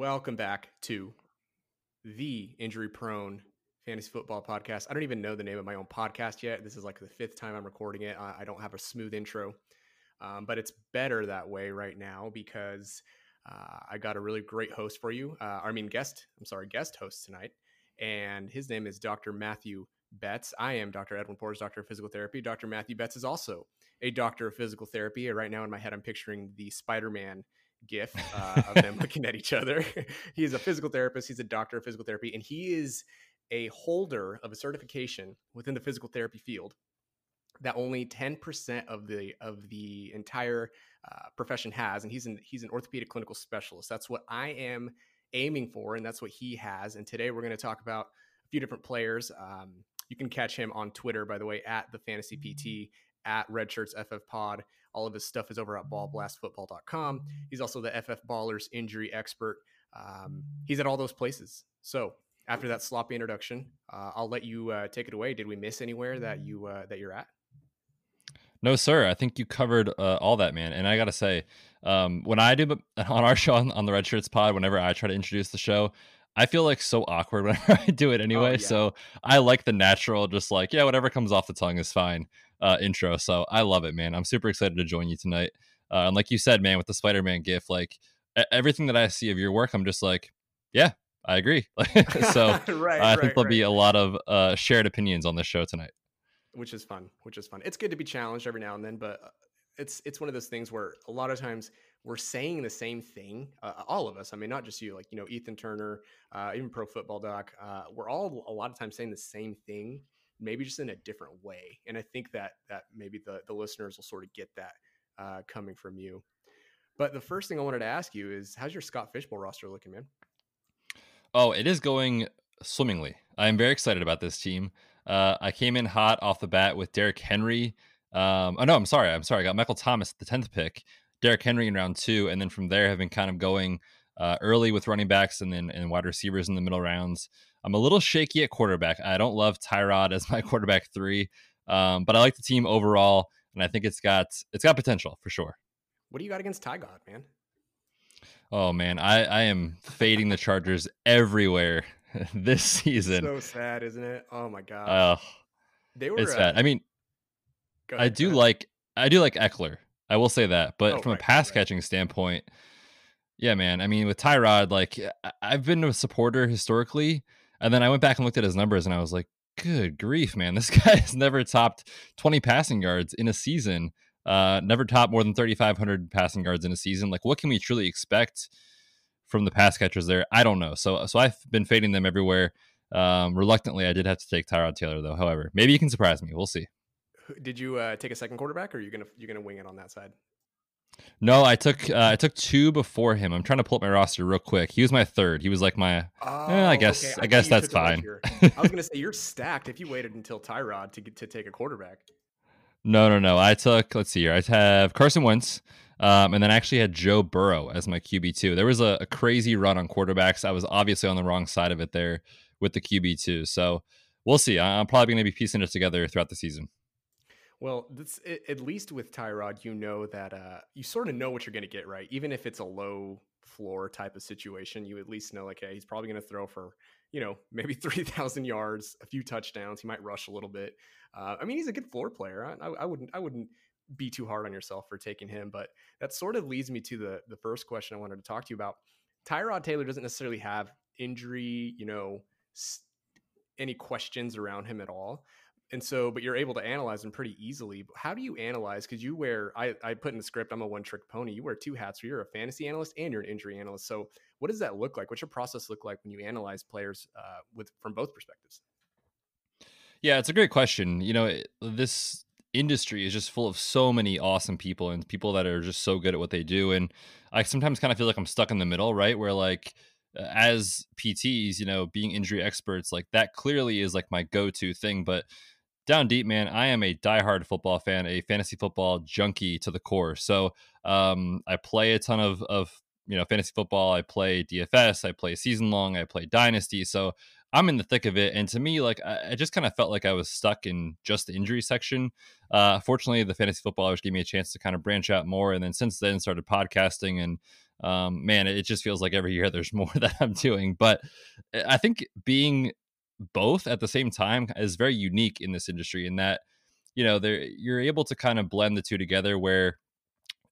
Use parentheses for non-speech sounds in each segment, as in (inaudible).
Welcome back to the injury prone fantasy football podcast. I don't even know the name of my own podcast yet. This is like the fifth time I'm recording it. I, don't have a smooth intro, um, but it's better that way right now because uh, I got a really great host for you. Uh, I mean, guest, I'm sorry, guest host tonight. And his name is Dr. Matthew Betz. I am Dr. Edwin Porras, Doctor of Physical Therapy. Dr. Matthew Betz is also a doctor of physical therapy. Right now in my head, I'm picturing the Spider Man gif (laughs) uh, of them looking at each other. (laughs) he's a physical therapist, he's a doctor of physical therapy, and he is a holder of a certification within the physical therapy field that only 10% of the of the entire uh, profession has and he's an he's an orthopedic clinical specialist. That's what i am aiming for and that's what he has and today we're going to talk about a few different players. Um, you can catch him on twitter by the way at the fantasy pt at red shirts ff pod all of his stuff is over at ballblastfootball.com he's also the ff ballers injury expert um, he's at all those places so after that sloppy introduction, uh, I'll let you uh, take it away. Did we miss anywhere that you uh, that you're at? No, sir. I think you covered uh, all that, man. And I gotta say, um, when I do (laughs) on our show on, on, the Red Shirts Pod, whenever I try to introduce the show, I feel like so awkward (laughs) whenever I do it anyway. Oh, yeah. So I like the natural, just like yeah, whatever comes off the tongue is fine. Uh, intro. So I love it, man. I'm super excited to join you tonight. Uh, and like you said, man, with the Spider-Man GIF, like everything that I see of your work, I'm just like, yeah, I agree. (laughs) (laughs) so right, I right, think there'll right. be a lot of uh, shared opinions on this show tonight. Which is fun. Which is fun. It's good to be challenged every now and then, but uh, it's it's one of those things where a lot of times we're saying the same thing. Uh, all of us. I mean, not just you. Like you know, Ethan Turner, uh, even Pro Football Doc. Uh, we're all a lot of times saying the same thing, maybe just in a different way. And I think that that maybe the the listeners will sort of get that uh, coming from you. But the first thing I wanted to ask you is, how's your Scott Fish Bowl roster looking, man? Oh, it is going swimmingly. I'm very excited about this team. Uh, I came in hot off the bat with Derrick Henry. Um, oh no, I'm sorry. I'm sorry. I got Michael Thomas, the tenth pick, Derrick Henry in round two, and then from there have been kind of going uh, early with running backs and then and wide receivers in the middle rounds. I'm a little shaky at quarterback. I don't love Tyrod as my (laughs) quarterback three, um, but I like the team overall, and I think it's got it's got potential for sure. What do you got against Tyrod, man? Oh man, I I am fading the Chargers everywhere (laughs) this season. So sad, isn't it? Oh my god. Uh, they were. It's uh, sad. I mean, ahead, I do like I do like Ekeler. I will say that, but oh, from right, a pass right. catching standpoint, yeah, man. I mean, with Tyrod, like I've been a supporter historically, and then I went back and looked at his numbers, and I was like, good grief, man, this (laughs) guy has never topped 20 passing yards in a season. Uh, never topped more than 3,500 passing yards in a season. Like, what can we truly expect from the pass catchers there? I don't know. So, so I've been fading them everywhere. Um, reluctantly, I did have to take Tyrod Taylor though. However, maybe you can surprise me. We'll see. Did you uh, take a second quarterback, or are you gonna you gonna wing it on that side? No, I took uh, I took two before him. I'm trying to pull up my roster real quick. He was my third. He was like my. Oh, eh, I guess okay. I, I guess that's fine. (laughs) I was gonna say you're stacked if you waited until Tyrod to get to take a quarterback. No, no, no. I took, let's see here. I have Carson Wentz, um, and then I actually had Joe Burrow as my QB2. There was a, a, crazy run on quarterbacks. I was obviously on the wrong side of it there with the QB2. So we'll see. I'm probably going to be piecing it together throughout the season. Well, this, at least with Tyrod, you know that uh, you sort of know what you're going to get, right? Even if it's a low floor type of situation, you at least know, like, hey, he's probably going to throw for you know, (laughs) maybe 3,000 yards, a few touchdowns. He might rush a little bit. Uh, I mean, he's a good floor player. I, I, wouldn't, I wouldn't be too hard on yourself for taking him. But that sort of leads me to the the first question I wanted to talk to you about. Tyrod Taylor doesn't necessarily have injury, you know, st- any questions around him at all and so but you're able to analyze them pretty easily how do you analyze because you wear I, I put in the script i'm a one trick pony you wear two hats where you're a fantasy analyst and you're an injury analyst so what does that look like what's your process look like when you analyze players uh, with from both perspectives yeah it's a great question you know this industry is just full of so many awesome people and people that are just so good at what they do and i sometimes kind of feel like i'm stuck in the middle right where like as PTs, you know, being injury experts, like that clearly is like my go to thing. But down deep, man, I am a diehard football fan, a fantasy football junkie to the core. So um, I play a ton of of you know fantasy football. I play DFS. I play season long. I play dynasty. So I'm in the thick of it. And to me, like I, I just kind of felt like I was stuck in just the injury section. Uh, fortunately, the fantasy footballers gave me a chance to kind of branch out more. And then since then, started podcasting and um, man, it just feels like every year (laughs) there's more (laughs) that I'm doing. But eh, I think being both at the same time is very unique in this industry in that you know there you're able to kind of blend the two together where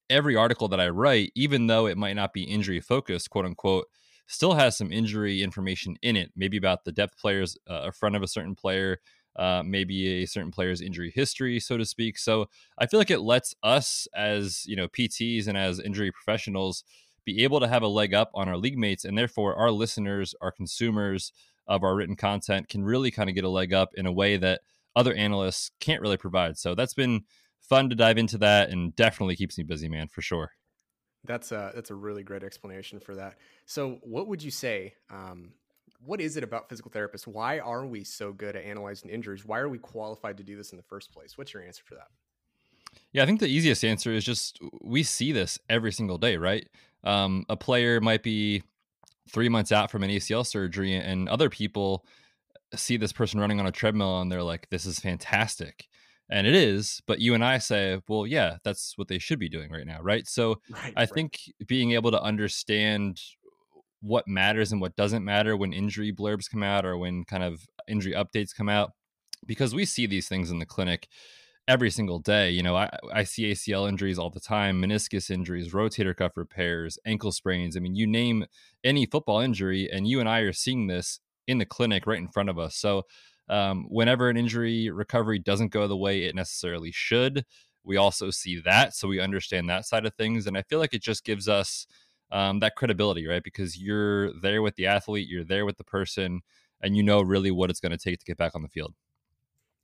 every article that I write, even though it might not be injury focused, quote unquote, still has some injury information in it, maybe about the depth players uh, in front of a certain player, uh, maybe a certain player's injury history, so to speak. So I feel like it lets us as you know PTs and as injury professionals be able to have a leg up on our league mates, and therefore our listeners, our consumers of our written content can really kind of get a leg up in a way that other analysts can't really provide. So that's been fun to dive into that and definitely keeps me busy, man, for sure. That's a that's a really great explanation for that. So, what would you say? Um, what is it about physical therapists? Why are we so good at analyzing injuries? Why are we qualified to do this in the first place? What's your answer for that? Yeah, I think the easiest answer is just we see this every single day, right? Um, a player might be three months out from an ACL surgery, and other people see this person running on a treadmill and they're like, "This is fantastic." and it is but you and i say well yeah that's what they should be doing right now right so right, i right. think being able to understand what matters and what doesn't matter when injury blurbs come out or when kind of injury updates come out because we see these things in the clinic every single day you know i, I see acl injuries all the time meniscus injuries rotator cuff repairs ankle sprains i mean you name any football injury and you and i are seeing this in the clinic right in front of us so um, whenever an injury recovery doesn't go the way it necessarily should, we also see that. So we understand that side of things. And I feel like it just gives us um, that credibility, right? Because you're there with the athlete, you're there with the person, and you know really what it's going to take to get back on the field.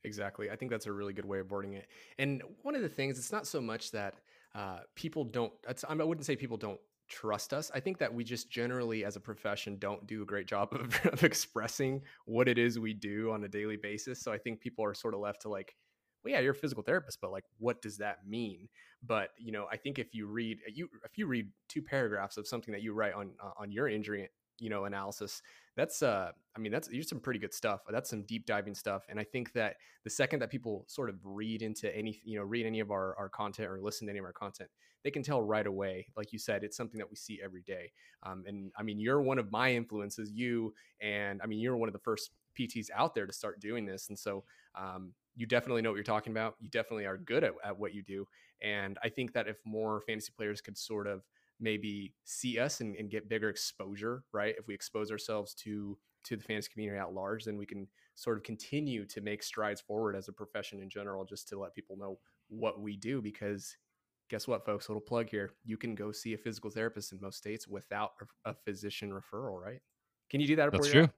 Exactly. I think that's a really good way of wording it. And one of the things, it's not so much that uh, people don't, I wouldn't say people don't trust us. I think that we just generally, as a profession, don't do a great job of, (laughs) of, expressing what it is we do on a daily basis. So I think people are sort of left to like, well, yeah, you're a physical therapist, but like, what does that mean? But you know, I think if you read you if you read two paragraphs of something that you write on uh, on your injury, you know, analysis, that's uh, I mean, that's you're some pretty good stuff. That's some deep diving stuff. And I think that the second that people sort of read into any, you know, read any of our our content or listen to any of our content, they can tell right away. Like you said, it's something that we see every day. Um, and I mean, you're one of my influences, you, and I mean, you're one of the first PTs out there to start doing this. And so um, you definitely know what you're talking about. You definitely are good at, at what you do. And I think that if more fantasy players could sort of maybe see us and, and get bigger exposure, right? If we expose ourselves to to the fantasy community at large, then we can sort of continue to make strides forward as a profession in general, just to let people know what we do because guess what, folks? A little plug here. You can go see a physical therapist in most states without a physician referral, right? Can you do that? That's true.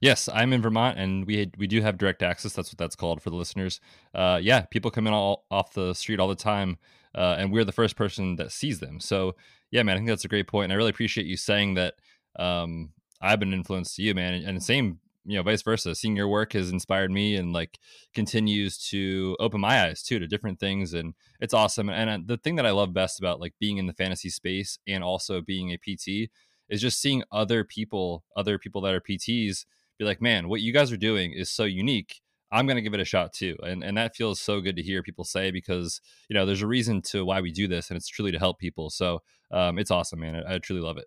Yes, I'm in Vermont, and we we do have direct access. That's what that's called for the listeners. Uh, yeah, people come in all off the street all the time, uh, and we're the first person that sees them. So yeah, man, I think that's a great point, and I really appreciate you saying that. Um, I've been influenced to you, man, and, and same you know vice versa seeing your work has inspired me and like continues to open my eyes too to different things and it's awesome and uh, the thing that i love best about like being in the fantasy space and also being a pt is just seeing other people other people that are pts be like man what you guys are doing is so unique i'm going to give it a shot too. And and that feels so good to hear people say because you know there's a reason to why we do this and it's truly to help people. So um, it's awesome man. I, I truly love it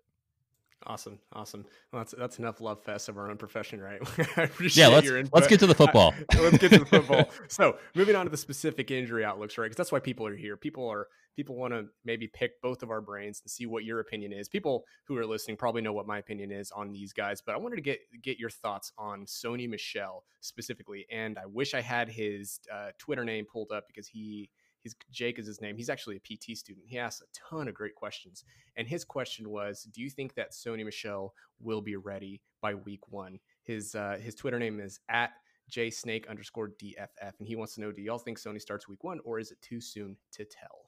Awesome, awesome. Well, that's that's enough love fest of our own profession, right? (laughs) I appreciate yeah, let's. Let's get to the football. (laughs) let's get to the football. (laughs) so, moving on to the specific injury outlooks, right? Because that's why people are here. People are people want to maybe pick both of our brains and see what your opinion is. People who are listening probably know what my opinion is on these guys, but I wanted to get get your thoughts on Sony Michel specifically. And I wish I had his uh, Twitter name pulled up because he He's Jake is his name. He's actually a PT student. He asked a ton of great questions. And his question was, do you think that Sony Michel will be ready by week one? His uh, his Twitter name is at jsnake underscore DFF. And he wants to know, do y'all think Sony starts week one or is it too soon to tell?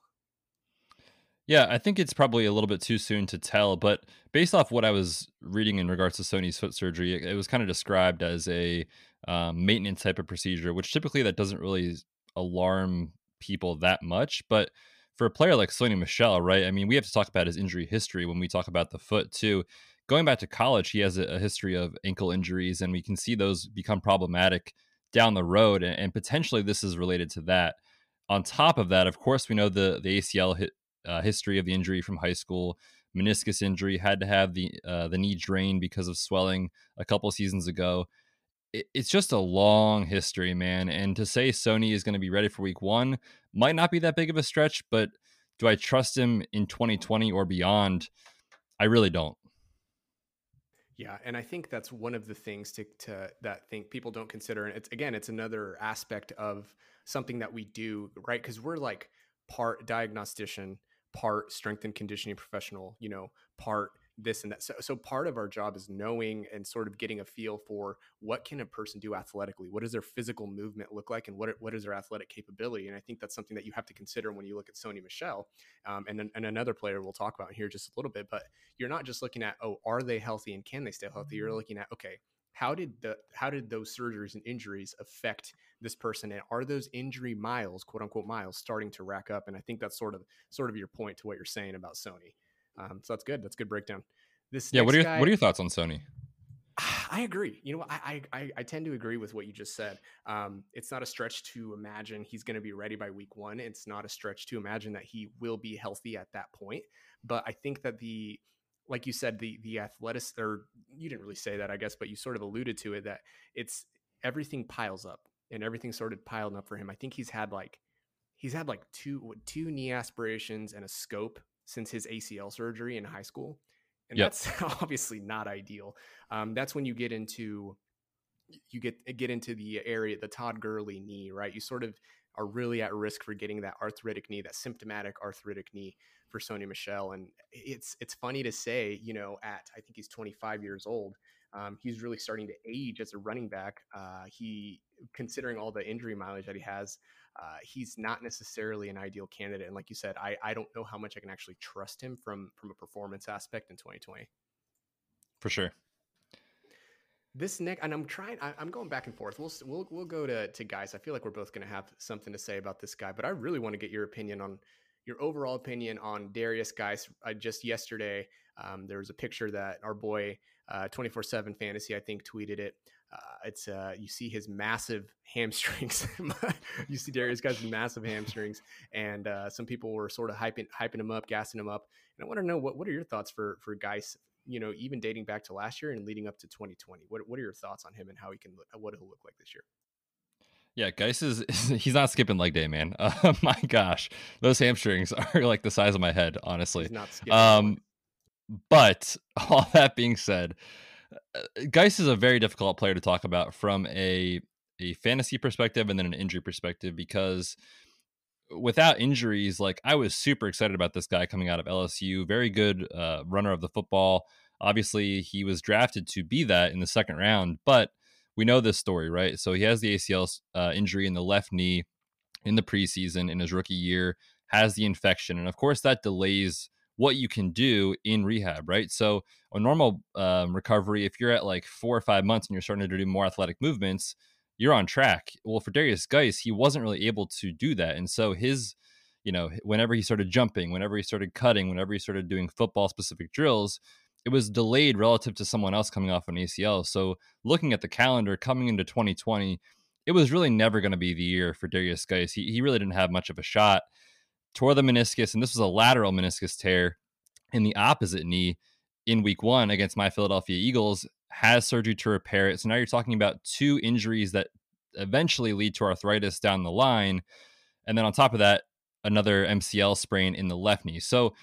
Yeah, I think it's probably a little bit too soon to tell, but based off what I was reading in regards to Sony's foot surgery, it, it was kind of described as a um, maintenance type of procedure, which typically that doesn't really alarm people that much. But for a player like Sony Michel, right? I mean, we have to talk about his injury history when we talk about the foot too. Going back to college, he has a, history of ankle injuries, and we can see those become problematic down the road, and, and, potentially this is related to that. On top of that, of course, we know the the ACL hit, uh, history of the injury from high school. meniscus injury, had to have the uh, the knee drained because of swelling a couple seasons ago. It, it's just a long history, man. And to say Sony is going to be ready for Week One might not be that big of a stretch, but do I trust him in 2020 or beyond? I really don't. Yeah, and I think that's one of the things to, to that think people don't consider. And it's again, it's another aspect of something that we do, right? Because we're like part diagnostician, part strength and conditioning professional, you know, part this and that. So, so part of our job is knowing and sort of getting a feel for what can a person do athletically? What does their physical movement look like? And what, what is their athletic capability? And I think that's something that you have to consider when you look at Sony Michel um, and, and another player we'll talk about here just a little bit, but you're not just looking at, oh, are they healthy and can they stay healthy? You're mm-hmm. looking at, okay, how did the how did those surgeries and injuries affect this person and are those injury miles quote unquote miles starting to rack up and i think that's sort of sort of your point to what you're saying about sony um, so that's good. That's good breakdown. This yeah. What are your guy, What are your thoughts on Sony? (sighs) I agree. You know, I, I I tend to agree with what you just said. Um, it's not a stretch to imagine he's going to be ready by week one. It's not a stretch to imagine that he will be healthy at that point. But I think that the, like you said, the the athletic, or you didn't really say that, I guess, but you sort of alluded to it that it's everything piles up and everything sort of piled up for him. I think he's had like he's had like two two knee aspirations and a scope since his ACL surgery in high school. And yep. that's (laughs) obviously not ideal. Um, that's when you get into you get get into the area the Todd Gurley knee, right? You sort of are really at risk for getting that arthritic knee, that symptomatic arthritic knee for Sony Michel. And it's it's funny to say, you know, at I think he's 25 years old, um, he's really starting to age as a running back. Uh, he, considering all the injury mileage that he has, uh, he's not necessarily an ideal candidate. And like you said, I, I don't know how much I can actually trust him from from a performance aspect in 2020. For sure. This next, and I'm trying. I, am going back and forth. We'll we'll we'll go to to guys. I feel like we're both going to have something to say about this guy, but I really want to get your opinion on your overall opinion on Derrius Guice. I just yesterday um, there was a picture that our boy uh, 24 7 fantasy, I think, tweeted it. Uh, it's uh, you see his massive hamstrings. (laughs) you see Derrius Guice's massive hamstrings, and uh, some people were sort of hyping hyping him up, gassing him up. And I want to know what what are your thoughts for for Guice? You know, even dating back to last year and leading up to 2020. What what are your thoughts on him and how he can what he'll look like this year? Yeah, Guice is (laughs) he's not skipping leg day, man. Uh, (laughs) my gosh, those hamstrings are like the size of my head, honestly. He's not skipping. Um, but all that being said, uh, Guice is a very difficult player to talk about from a a fantasy perspective and then an injury perspective because without injuries, like I was super excited about this guy coming out of LSU, very good uh, runner of the football. Obviously, he was drafted to be that in the second round, but we know this story, right? So he has the ACL uh, injury in the left knee in the preseason in his rookie year, has the infection, and of course that delays what you can do in rehab, right? So a normal um, recovery, if you're at like four or five months and you're starting to do more athletic movements, you're on track. Well, for Derrius Guice, he wasn't really able to do that, and so his, you know, whenever he started jumping, whenever he started cutting, whenever he started doing football specific drills, it was delayed relative to someone else coming off an ACL. So looking at the calendar coming into 2020, it was really never going to be the year for Derrius Guice. He, he really didn't have much of a shot tore the meniscus, and this was a lateral meniscus tear in the opposite knee in week one against my Philadelphia Eagles, has surgery to repair it. So now you're talking about two injuries that eventually lead to arthritis down the line. And then on top of that, another MCL sprain in the left knee. So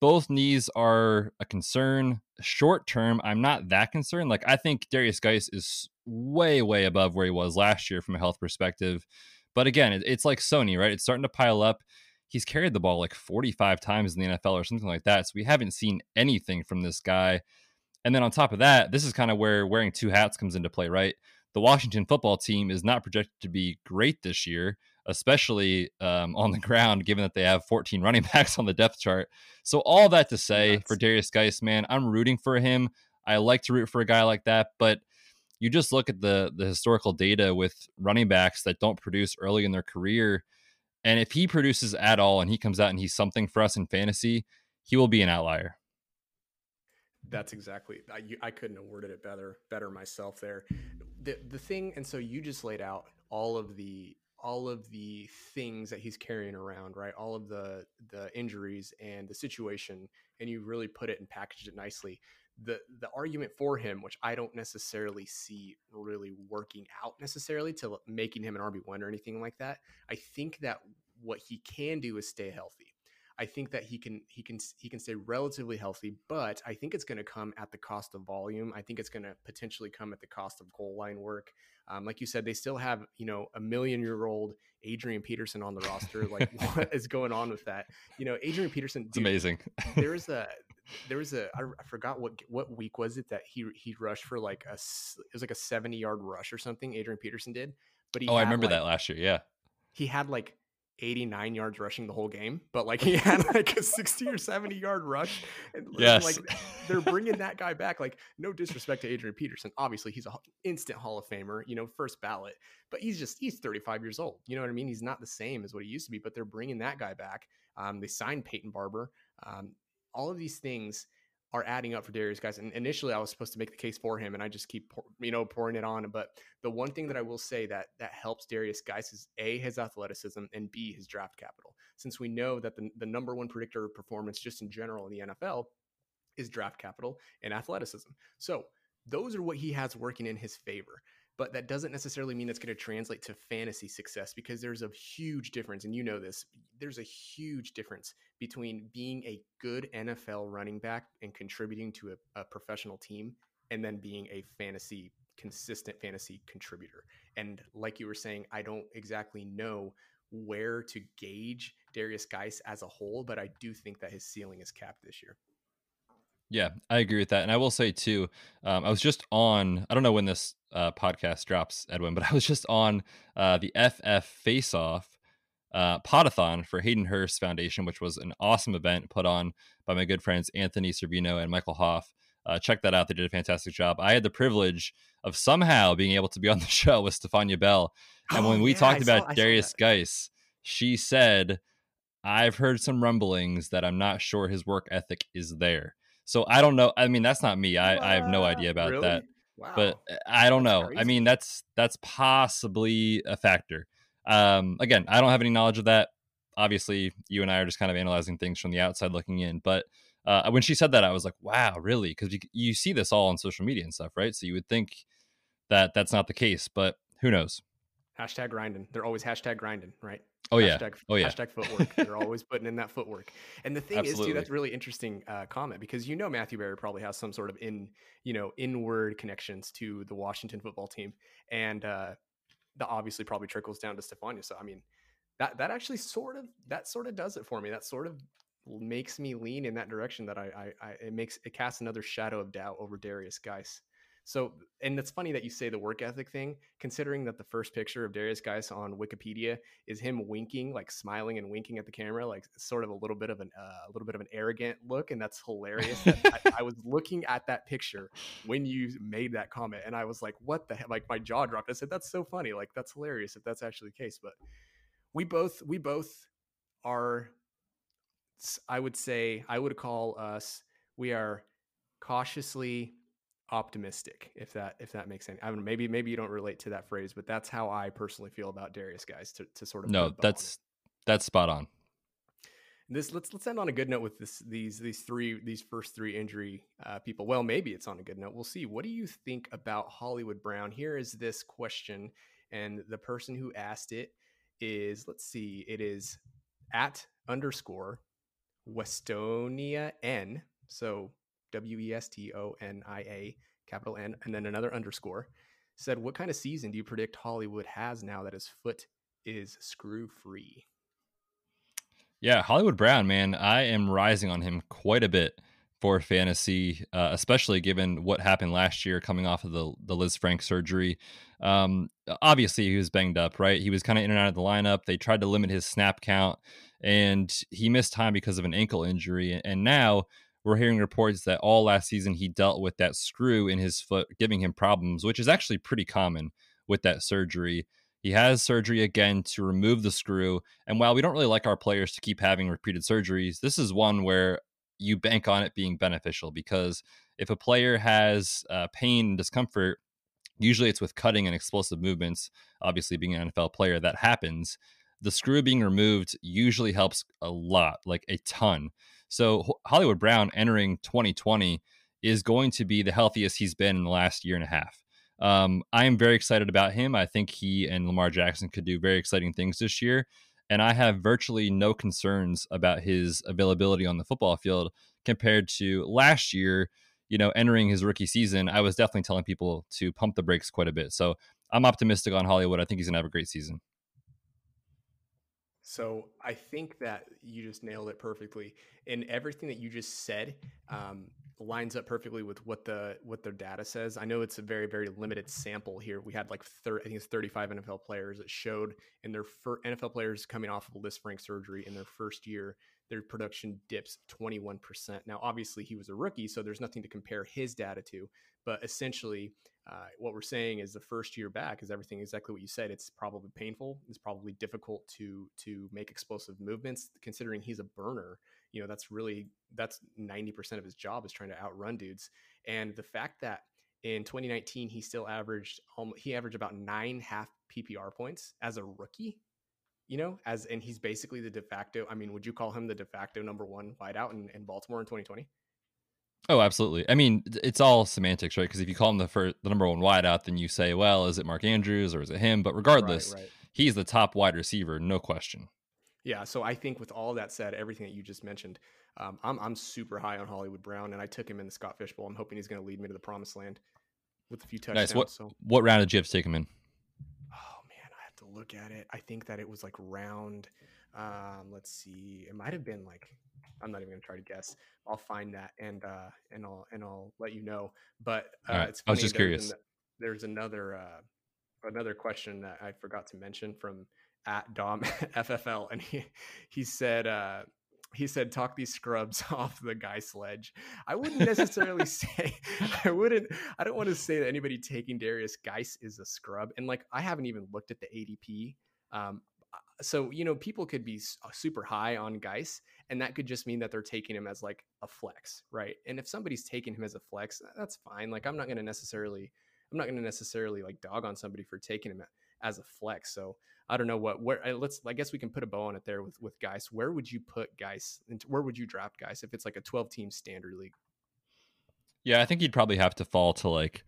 both knees are a concern. Short term, I'm not that concerned. Like I think Derrius Guice is way, way above where he was last year from a health perspective. But again, it's like Sony, right? It's starting to pile up he's carried the ball like 45 times in the NFL or something like that. So we haven't seen anything from this guy. And then on top of that, this is kind of where wearing two hats comes into play, right? The Washington football team is not projected to be great this year, especially um, on the ground, given that they have 14 (laughs) running backs on the depth chart. So, all that to say for Derrius Guice, man, I'm rooting for him. I like to root for a guy like that, but you just look at the the historical data with running backs that don't produce early in their career and if he produces at all and he comes out and he's something for us in fantasy, he will be an outlier. That's exactly. I, I couldn't have worded it better better myself there. The the thing, and so you just laid out all of the all of the things that he's carrying around, right? All of the the injuries and the situation, and you really put it and packaged it nicely. The the argument for him, which I don't necessarily see really working out necessarily to making him an RB one or anything like that. I think that what he can do is stay healthy. I think that he can he can he can stay relatively healthy, but I think it's going to come at the cost of volume. I think it's going to potentially come at the cost of goal line work. Um, like you said, they still have you know a million year old Adrian Peterson on the roster. Like (laughs) what is going on with that? You know, Adrian Peterson. Dude, it's amazing. there is a there was a I, I forgot what what week was it that he he rushed for like a it was like a seventy yard rush or something. Adrian Peterson did, but he oh I remember like, that last year. Yeah, he had like 89 yards rushing the whole game, but like (laughs) he had like a 60 or 70 yard rush. And yes. like they're bringing that guy back. Like, no disrespect to Adrian Peterson. Obviously, he's an instant Hall of Famer, you know, first ballot, but he's just, he's 35 years old. You know what I mean? He's not the same as what he used to be, but they're bringing that guy back. Um, they signed Peyton Barber. Um, all of these things are adding up for Derrius Guice. And initially, I was supposed to make the case for him, and I just keep you know pouring it on. But the one thing that I will say that that helps Derrius Guice is a his athleticism and b his draft capital. Since we know that the the number one predictor of performance just in general in the NFL is draft capital and athleticism. So those are what he has working in his favor but that doesn't necessarily mean that's going to translate to fantasy success because there's a huge difference and you know this there's a huge difference between being a good NFL running back and contributing to a, a professional team and then being a fantasy consistent fantasy contributor and like you were saying I don't exactly know where to gauge Derrius Guice as a whole but I do think that his ceiling is capped this year yeah, I agree with that. And I will say too, um, I was just on, I don't know when this uh, podcast drops, Edwin, but I was just on uh, the FF Face Off uh, Podathon for Hayden Hurst Foundation, which was an awesome event put on by my good friends Anthony Servino and Michael Hoff. Uh, check that out. They did a fantastic job. I had the privilege of somehow being able to be on the (laughs) show with Stefania Bell. And oh, when we yeah, talked I about saw, Derrius Guice, she said, I've heard some rumblings that I'm not sure his work ethic is there. So I don't know. I mean, that's not me. I, I have no idea about really? that. Wow. But uh, I don't that's know. Crazy. I mean, that's that's possibly a factor. Um, again, I don't have any knowledge of that. Obviously, you and I are just kind of analyzing things from the outside looking in. But uh, when she said that, I was like, "Wow, really?" Because you, you see this all on social media and stuff, right? So you would think that that's not the case, but who knows? Hashtag grinding. They're always hashtag grinding, right? Oh yeah. Hashtag, oh yeah. Hashtag footwork. They're (laughs) always putting in that footwork. And the thing Absolutely. is, too, that's really interesting uh, comment because you know Matthew Berry probably has some sort of in you know inward connections to the Washington football team, and uh, that obviously probably trickles down to Stefania. So I mean, that that actually sort of that sort of does it for me. That sort of makes me lean in that direction. That I, I, I it makes it casts another shadow of doubt over Derrius Guice. So, and it's funny that you say the work ethic thing, considering that the first picture of Derrius Guice on Wikipedia is him winking, like smiling and winking at the camera, like sort of a little bit of an uh, a little bit of an arrogant look, and that's hilarious. That I, I, (laughs) was looking at that picture when you made that comment, and I was like, "What the heck?" Like my jaw dropped. I said, "That's so funny. Like that's hilarious if that's actually the case." But we both we both are. I would say I would call us. We are cautiously optimistic if that if that makes sense. I mean maybe maybe you don't relate to that phrase but that's how i personally feel about Derrius Guice to, to sort of no that's that's spot on. This let's let's end on a good note with this these these three these first three injury uh, people. Well maybe it's on a good note. We'll see. What do you think about hollywood brown? Here is this question and the person who asked it is let's see it is at underscore westonia n. So W E S T O N I A, capital N, and then another underscore, said, What kind of season do you predict Hollywood has now that his foot is screw free? Yeah, Hollywood Brown, man, I am rising on him quite a bit for fantasy, uh, especially given what happened last year coming off of the, the Lisfranc surgery. Um, obviously, he was banged up, right? He was kind of in and out of the lineup. They tried to limit his snap count, and he missed time because of an ankle injury. And now we're hearing reports that all last season he dealt with that screw in his foot, giving him problems, which is actually pretty common with that surgery. He has surgery again to remove the screw. And while we don't really like our players to keep having repeated surgeries, this is one where you bank on it being beneficial because if a player has uh, pain and discomfort Usually it's with cutting and explosive movements. Obviously, being an NFL player, that happens. The screw being removed usually helps a lot, like a ton. So Hollywood Brown entering 2020 is going to be the healthiest he's been in the last year and a half. Um, I am very excited about him. I think he and Lamar Jackson could do very exciting things this year. And I have virtually no concerns about his availability on the football field compared to last year. You know, entering his rookie season, I was definitely telling people to pump the brakes quite a bit. So I'm optimistic on Hollywood. I think he's going to have a great season. So I think that you just nailed it perfectly, and everything that you just said um, lines up perfectly with what the what their data says. I know it's a very very limited sample here. We had like 30, I think it's 35 NFL players that showed in their fir- NFL players coming off of a Frank surgery in their first year, their production dips 21%. Now obviously he was a rookie, so there's nothing to compare his data to, but essentially uh, what we're saying is the first year back is everything exactly what you said. It's probably painful. It's probably difficult to to make explosive movements, considering he's a burner you know that's really that's 90% of his job is trying to outrun dudes and the fact that in 2019 he still averaged he averaged about nine half ppr points as a rookie you know as and he's basically the de facto i mean would you call him the de facto number one wideout in, in baltimore in 2020 Oh, absolutely. I mean, it's all semantics, right? Because if you call him the first, the number one wideout, then you say, well, is it Mark Andrews or is it him? But regardless, right, right. he's the top wide receiver, no question. Yeah, so I think with all that said, everything that you just mentioned, um, I'm I'm super high on Hollywood Brown, and I took him in the Scott Fish Bowl. I'm hoping he's going to lead me to the promised land with a few touchdowns. Nice. What so. what round did you have to take him in? Oh man, I have to look at it. I think that it was like round. Um, let's see, it might have been like I'm not even to try to guess. I'll find that and uh, and I'll and I'll let you know. But uh, right. it's I was just curious. An, there's another uh, another question that I forgot to mention from at Dom (laughs) FFL, and he he said uh, he said talk these scrubs (laughs) off the guy sledge. I wouldn't necessarily say I wouldn't. I don't want to say that anybody taking Derrius Guice is a scrub, and like I haven't even looked at the ADP. Um, uh, so you know people could be uh, super high on Guice, and that could just mean that they're taking him as like a flex, right? And if somebody's taking him as a flex, that's fine. Like I'm not going to necessarily. I'm not going to necessarily like dog on somebody for taking him as a flex. So I don't know what where let's I guess we can put a bow on it there with with Guice. Where would you put Guice? Where would you draft Guice if it's like a 12 team standard league? Yeah, I think he'd probably have to fall to like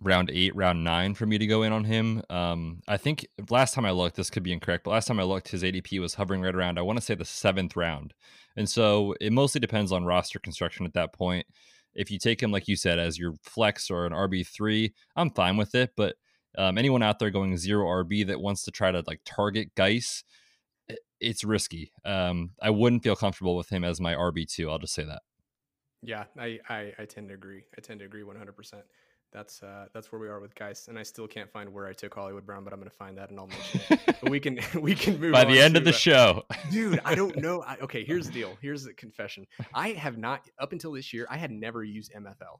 round eight, round nine for me to go in on him. Um, I think last time I looked, this could be incorrect, but last time I looked, his ADP was hovering right around, I want to say the seventh round. And so it mostly depends on roster construction at that point. If you take him, like you said, as your flex or an RB3, I'm fine with it. But um, anyone out there going zero RB that wants to try to like target Guice, it's risky. Um, I wouldn't feel comfortable with him as my RB two. I'll just say that. Yeah, I, I, I tend to agree. I tend to agree 100. percent That's uh, that's where we are with Guice, and I still can't find where I took Hollywood Brown, but I'm going to find that and I'll mention it. but we can (laughs) we can move by the end to, of the uh, show, dude. I don't (laughs) know. I, okay, here's the deal. Here's the confession. I have not up until this year. I had never used MFL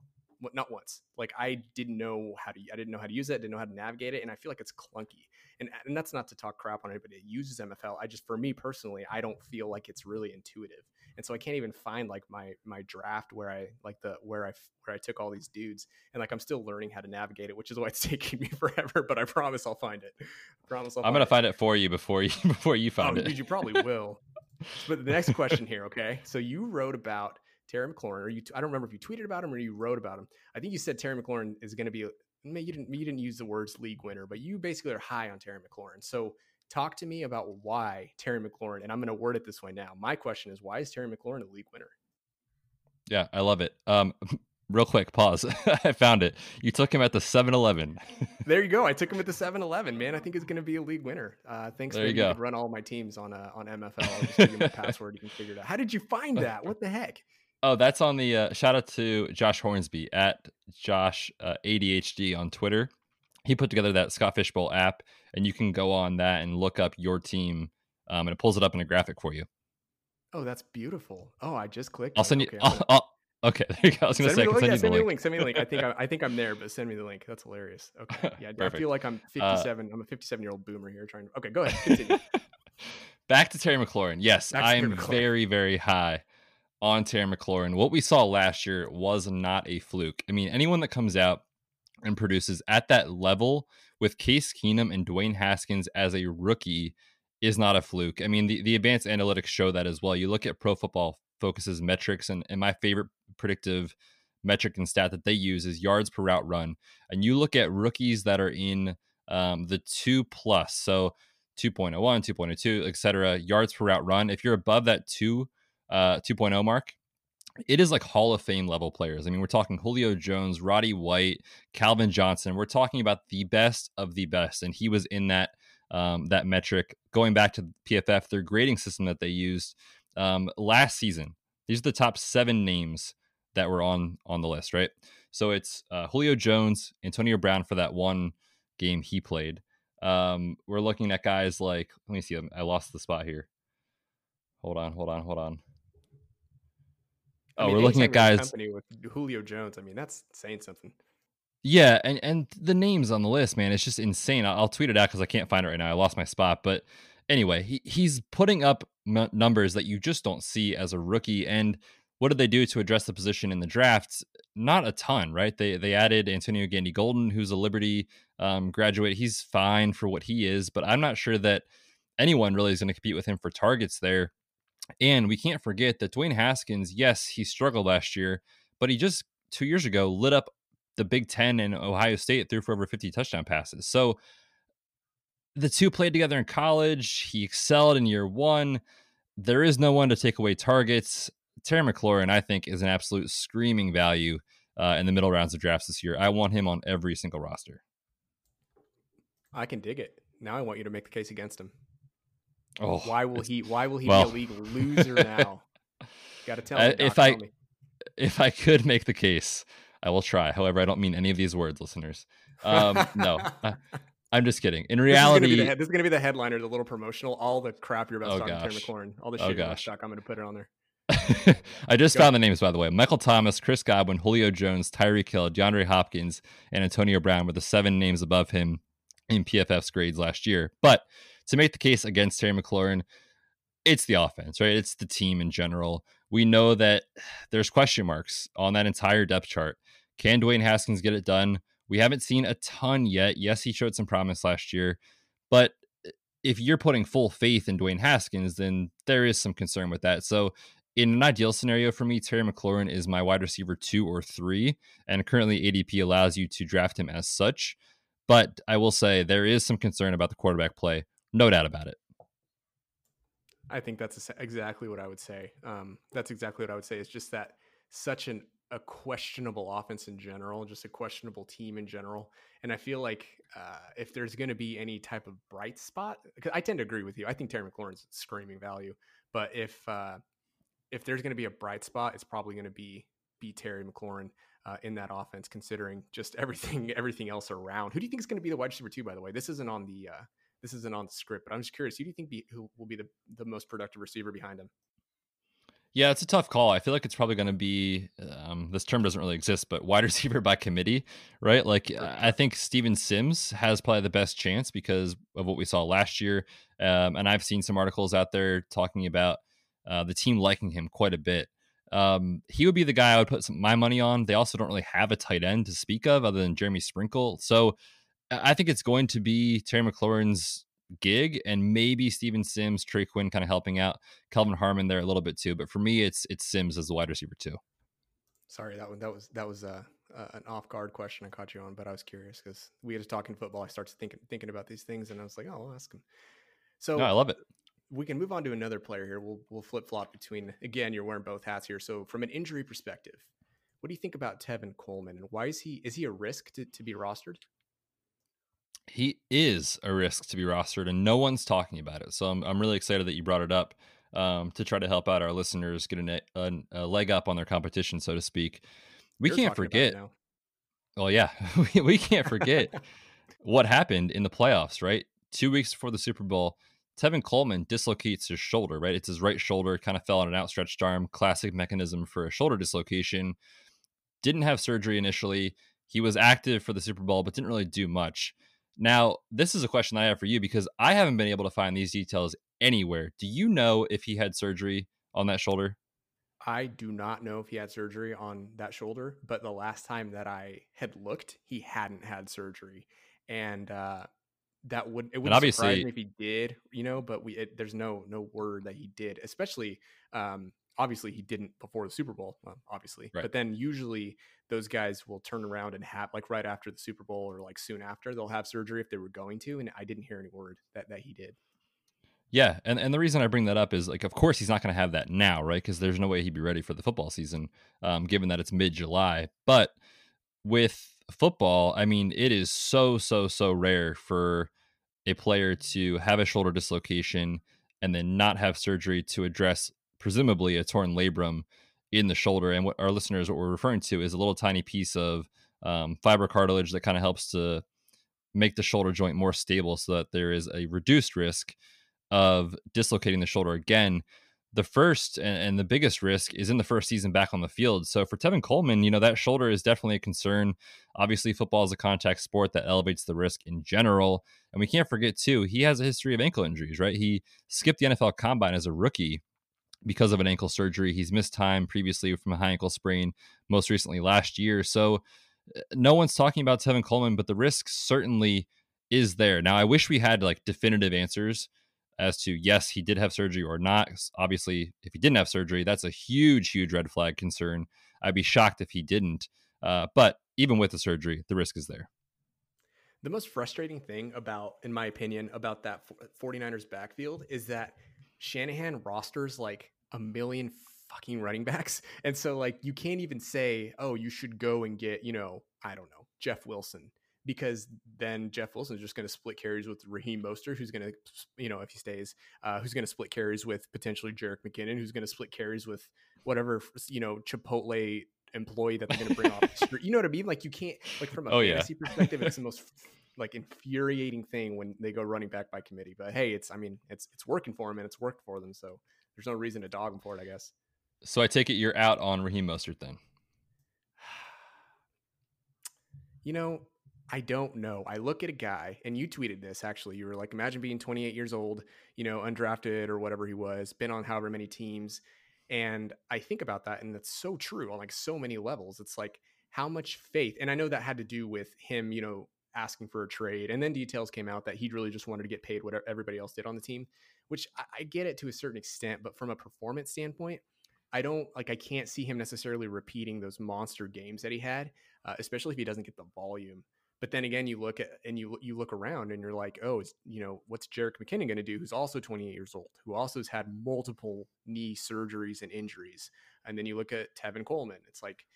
not once. Like I didn't know how to, I didn't know how to use it, I didn't know how to navigate it, and I feel like it's clunky. And and that's not to talk crap on anybody that uses MFL. I just, for me personally, I don't feel like it's really intuitive, and so I can't even find like my my draft where I like the where I where I took all these dudes, and like I'm still learning how to navigate it, which is why it's (laughs) taking me forever. But I promise I'll find it. I promise I'll. I'm gonna it. find it for you before you (laughs) before you find oh, it. Dude, you probably will. but the next question here, okay? So you wrote about Terry McLaurin, or you, I don't remember if you tweeted about him or you wrote about him. I think you said Terry McLaurin is going to be, maybe you didn't, you didn't use the words league winner, but you basically are high on Terry McLaurin. So talk to me about why Terry McLaurin, and I'm going to word it this way now. My question is, why is Terry McLaurin a league winner? Yeah, I love it. Um, (laughs) real quick, pause. (laughs) I found it. You took him at the 7 Eleven. (laughs) there you go. I took him at the 7 Eleven, man. I think he's going to be a league winner. Uh, thanks there for you go. run all my teams on uh, on MFL. I'll just give you my password. You can figure it out. How did you find that? What the heck? Oh, that's on the uh, shout out to Josh Hornsby at Josh uh, ADHD on Twitter. He put together that Scott Fish Bowl app, and you can go on that and look up your team, um, and it pulls it up in a graphic for you. Oh, that's beautiful. Oh, I just clicked. I'll send you. Okay, I'll, (laughs) I'll, okay, there you go. I was going to say, me the, yeah, send, me the link. Send me the link. I think I, I, think I'm there, but send me the link. That's hilarious. Okay, (laughs) yeah, I feel like I'm uh 57. Uh, I'm a 57 year old boomer here trying. to... Okay, go ahead. Continue. (laughs) Back to Terry McLaurin. Yes, I am very, very high on Terry McLaurin. What we saw last year was not a fluke. I mean, anyone that comes out and produces at that level with Case Keenum and Dwayne Haskins as a rookie is not a fluke. I mean, the, the advanced analytics show that as well. You look at Pro Football Focus's metrics, and, and my favorite predictive metric and stat that they use is yards per route run. And you look at rookies that are in um, the two plus, so 2.01, 2.02, etc., yards per route run. If you're above that two uh, 2.0 mark, it is like Hall of Fame level players. I mean, we're talking Julio Jones, Roddy White, Calvin Johnson. We're talking about the best of the best, and he was in that um, that metric. Going back to PFF, their grading system that they used um, last season. These are the top seven names that were on on the list, right? So it's uh, Julio Jones, Antonio Brown for that one game he played. Um, we're looking at guys like let me see. I lost the spot here. Hold on, hold on, hold on. Oh, I mean, we're looking at guys company with Julio Jones. I mean, that's saying something. Yeah, and and the names on the list, man, it's just insane. I'll, I'll tweet it out because I can't find it right now. I lost my spot, but anyway, he, he's putting up m- numbers that you just don't see as a rookie. And what did they do to address the position in the draft? Not a ton, right? They they added Antonio Gandy Golden, who's a Liberty um, graduate. He's fine for what he is, but I'm not sure that anyone really is going to compete with him for targets there. And we can't forget that Dwayne Haskins, yes, he struggled last year, but he just two years ago lit up the Big Ten and Ohio State threw for over 50 touchdown passes. So the two played together in college. He excelled in year one. There is no one to take away targets. Terry McLaurin, I think, is an absolute screaming value uh, in the middle rounds of drafts this year. I want him on every single roster. I can dig it. Now I want you to make the case against him. Oh, why will he? Why will he well, be a league (laughs) loser now? Got to tell me. Uh, if I me. if I could make the case, I will try. However, I don't mean any of these words, listeners. Um, no, (laughs) I, am just kidding. In reality, this is going to be the headliner, the little promotional, all the crap you're about to oh, talk to Terry McLaurin, all the oh, shit oh, gosh. I'm going to put it on there. (laughs) I just Go. found the names, by the way. Michael Thomas, Chris Godwin, Julio Jones, Tyreek Hill, DeAndre Hopkins, and Antonio Brown were the seven names above him in PFF's grades last year. But to make the case against Terry McLaurin, it's the offense, right? It's the team in general. We know that (sighs) there's question marks on that entire depth chart. Can Dwayne Haskins get it done? We haven't seen a ton yet. Yes, he showed some promise last year, but eh, if you're putting full faith in Dwayne Haskins, then there is some concern with that. So, in an ideal scenario for me, Terry McLaurin is my wide receiver two or three, and currently ADP allows you to draft him as such. But I will say there is some concern about the quarterback play. No doubt about it. I think that's exactly what I would say. Um, that's exactly what I would say. It's just that such an a questionable offense in general, just a questionable team in general. And I feel like uh, if there's going to be any type of bright spot, because I tend to agree with you. I think Terry McLaurin's screaming value, but if uh, if there's going to be a bright spot, it's probably going to be be Terry McLaurin uh, in that offense, considering just (laughs) everything everything else around. Who do you think is going to be the wide receiver two? By the way, this isn't on the uh, this isn't on script, but I'm just curious. Who do you think be, who will be the, the most productive receiver behind him? Yeah, it's a tough call. I feel like it's probably going to be um, this term doesn't really exist, but wide (laughs) receiver by committee, right? Like I think Steven Sims has probably the best chance because of what we saw last year, um, and I've seen some articles out there talking about uh, the team liking him quite a bit. Um, he would be the guy I would put some, my money on. They also don't really have a tight end to speak of other than Jeremy Sprinkle, so I think it's going to be Terry McLaurin's gig and maybe Steven Sims, Trey Quinn kind of helping out, Kelvin Harmon there a little bit too. But for me, it's it's Sims as the wide receiver too. Sorry, that one that was that was uh, uh, an off guard question I caught you on, but I was curious because we had talking football. I started thinking thinking about these things, and I was like, oh, I'll ask him. So no, I love it. We can move on to another player here. We'll we'll flip flop between. Again, you're wearing both hats here. So from an injury perspective, what do you think about Tevin Coleman, and why is he is he a risk to, to be rostered? He is a risk to be rostered, and no one's talking about it. So I'm I'm really excited that you brought it up um, to try to help out our listeners get a, a, a, leg up on their competition, so to speak. We You're can't forget. Well, yeah, (laughs) we, we can't forget (laughs) what happened in the playoffs. Right, two weeks before the Super Bowl, Tevin Coleman dislocates his shoulder. Right, it's his right shoulder, kind of fell on an outstretched arm. Classic mechanism for a shoulder dislocation. Didn't have surgery initially. He was active for the Super Bowl, but didn't really do much. Now, this is a question I have for you because I haven't been able to find these details anywhere. Do you know if he had surgery on that shoulder? I do not know if he had surgery on that shoulder, but the last time that I had looked, he hadn't had surgery, and uh, that would it would surprise me if he did, you know. But we it, there's no no word that he did, especially um, obviously he didn't before the Super Bowl, well, obviously, right. but then usually those guys will turn around and have like right after the Super Bowl or like soon after they'll have surgery if they were going to, and I didn't hear any word that that he did. Yeah, and, and the reason I bring that up is like, of course, he's not going to have that now, right? Because there's no way he'd be ready for the football season, um, given that it's mid July. But with football, I mean, it is so so so rare for a player to have a shoulder dislocation and then not have surgery to address presumably a torn labrum in the shoulder. And what our listeners, what we're referring to, is a little tiny piece of um, fiber cartilage that kind of helps to make the shoulder joint more stable, so that there is a reduced risk of dislocating the shoulder again. The first and, and, the biggest risk is in the first season back on the field. So for Tevin Coleman, you know, that shoulder is definitely a concern. Obviously, football is a contact sport that elevates the risk in general. And we can't forget, too, he has a history of ankle injuries, right? He skipped the NFL combine as a rookie because of an ankle surgery. He's missed time previously from a high ankle sprain, most recently last year. So uh, no one's talking about Tevin Coleman, but the risk certainly is there. Now, I wish we had like definitive answers as to yes, he did have surgery or not. Obviously, if he didn't have surgery, that's a huge, huge red flag concern. I'd be shocked if he didn't. Uh, but even with the surgery, the risk is there. The most frustrating thing about, in my opinion, about that 49ers backfield is that Shanahan rosters like a million fucking running (laughs) backs. And so, like, you can't even say, oh, you should go and get, you know, I don't know, Jeff Wilson because then Jeff Wilson is just going to split carries with Raheem Mostert, who's going to, you know, if he stays, uh, who's going to split carries with potentially Jerick McKinnon, who's going to split carries with whatever, you know, Chipotle employee that they're going to bring off the (laughs) street. You know what I mean? Like you can't, like from a oh, fantasy yeah. perspective, it's the most (laughs) like infuriating thing when they go running back by committee. But hey, it's, I mean, it's, it's working for them and it's worked for them. So there's no reason to dog them for it, I guess. So I take it you're out on Raheem Mostert then. (sighs) You know, I don't know. I look at a guy, and you tweeted this actually. You were like, imagine being 28 years old, you know, undrafted or whatever he was, been on however many teams. And I think about that, and that's so true on like so many levels. It's like how much faith, and I know that had to do with him, you know, asking for a trade. And then details came out that he really just wanted to get paid what everybody else did on the team, which I, I get it to a certain extent. But from a performance standpoint, I don't like, I can't see him necessarily repeating those monster games that he had, uh, especially if he doesn't get the volume. But then again, you look at and you you look around and you're like, oh, you know, what's Jerick McKinnon going to do? Who's also 28 years old, who also has had multiple knee surgeries and injuries. And then you look at Tevin Coleman. It's like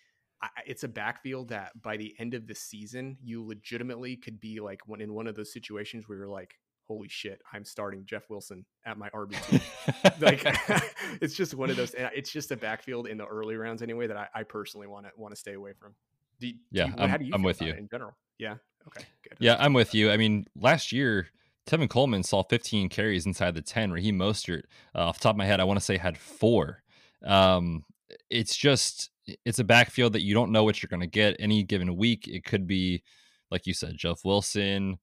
I, it's a backfield that by the end of the season, you legitimately could be like when in one of those situations where you're like, holy shit, I'm starting Jeff Wilson at my RB (laughs) like (laughs) it's just one of those. It's just a backfield in the early rounds anyway that I, I personally want to want to stay away from. Do, yeah, do you, I'm, I'm with you in general. Yeah. Okay. Good. Yeah, I'm with you. I mean, last year, Tevin Coleman saw 15 carries inside the 10. Raheem Mostert, uh, off the top of my head, I want to say had four. Um, it's just it's a backfield that you don't know what you're going to get any given week. It could be, like you said, Jeff Wilson,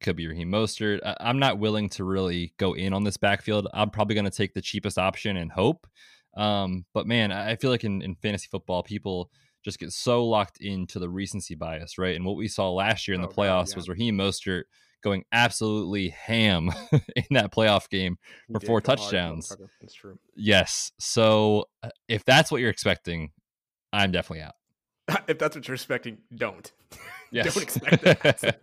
could be Raheem Mostert. I, am not willing to really go in on this backfield. I'm probably going to take the cheapest option and hope. Um, but man, I feel like in, in fantasy football, people just get so locked into the recency bias, right? And what we saw last year in the oh, playoffs God, yeah. was Raheem Mostert going absolutely ham (laughs) in that playoff game for four touchdowns. That's true. Yes. So uh, if that's what you're expecting, I'm definitely out. (laughs) if that's what you're expecting, don't. (laughs) Yes. don't expect that.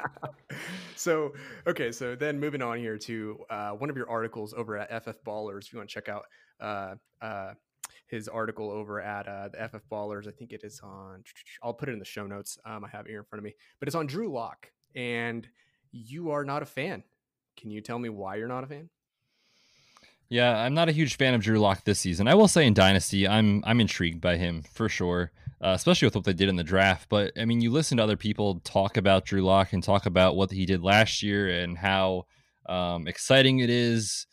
(laughs) so, okay. So then moving on here to uh, one of your articles over at FF Ballers. If you want to check out uh, uh, his article over at uh, the FF Ballers. I think it is on. (tsk) I'll put it in the show notes. Um, I have it here in front of me, but it's on Drew Lock, and you are not a fan. Can you tell me why you're not a fan? Yeah, I'm not a huge fan of Drew Lock this season. I will say in Dynasty, I'm I'm intrigued by him for sure, uh, especially with what they did in the draft. But I mean, you listen to other people talk about Drew Lock and talk about what he did last year and how um, exciting it is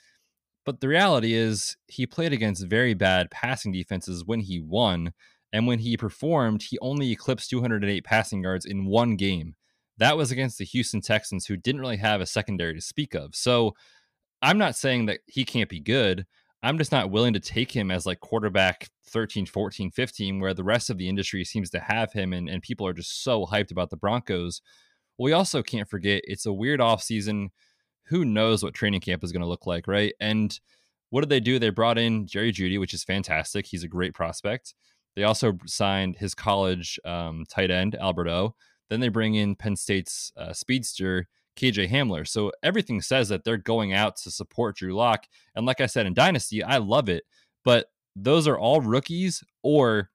but the reality is, he played against very bad passing defenses when he won. And when he performed, he only eclipsed 208 passing yards in one game. That was against the Houston Texans, who didn't really have a secondary to speak of. So I'm not saying that he can't be good. I'm just not willing to take him as like quarterback 13, 14, 15, where the rest of the industry seems to have him and, and people are just so hyped about the Broncos. We also can't forget it's a weird offseason. Who knows what training camp is going to look like, right? And what did they do? They brought in Jerry Jeudy, which is fantastic. He's a great prospect. They also signed his college um, tight end, Alberto. Then they bring in Penn State's uh, speedster, KJ Hamler. So everything says that they're going out to support Drew Lock. And like I said in Dynasty, I love it. But those are all rookies or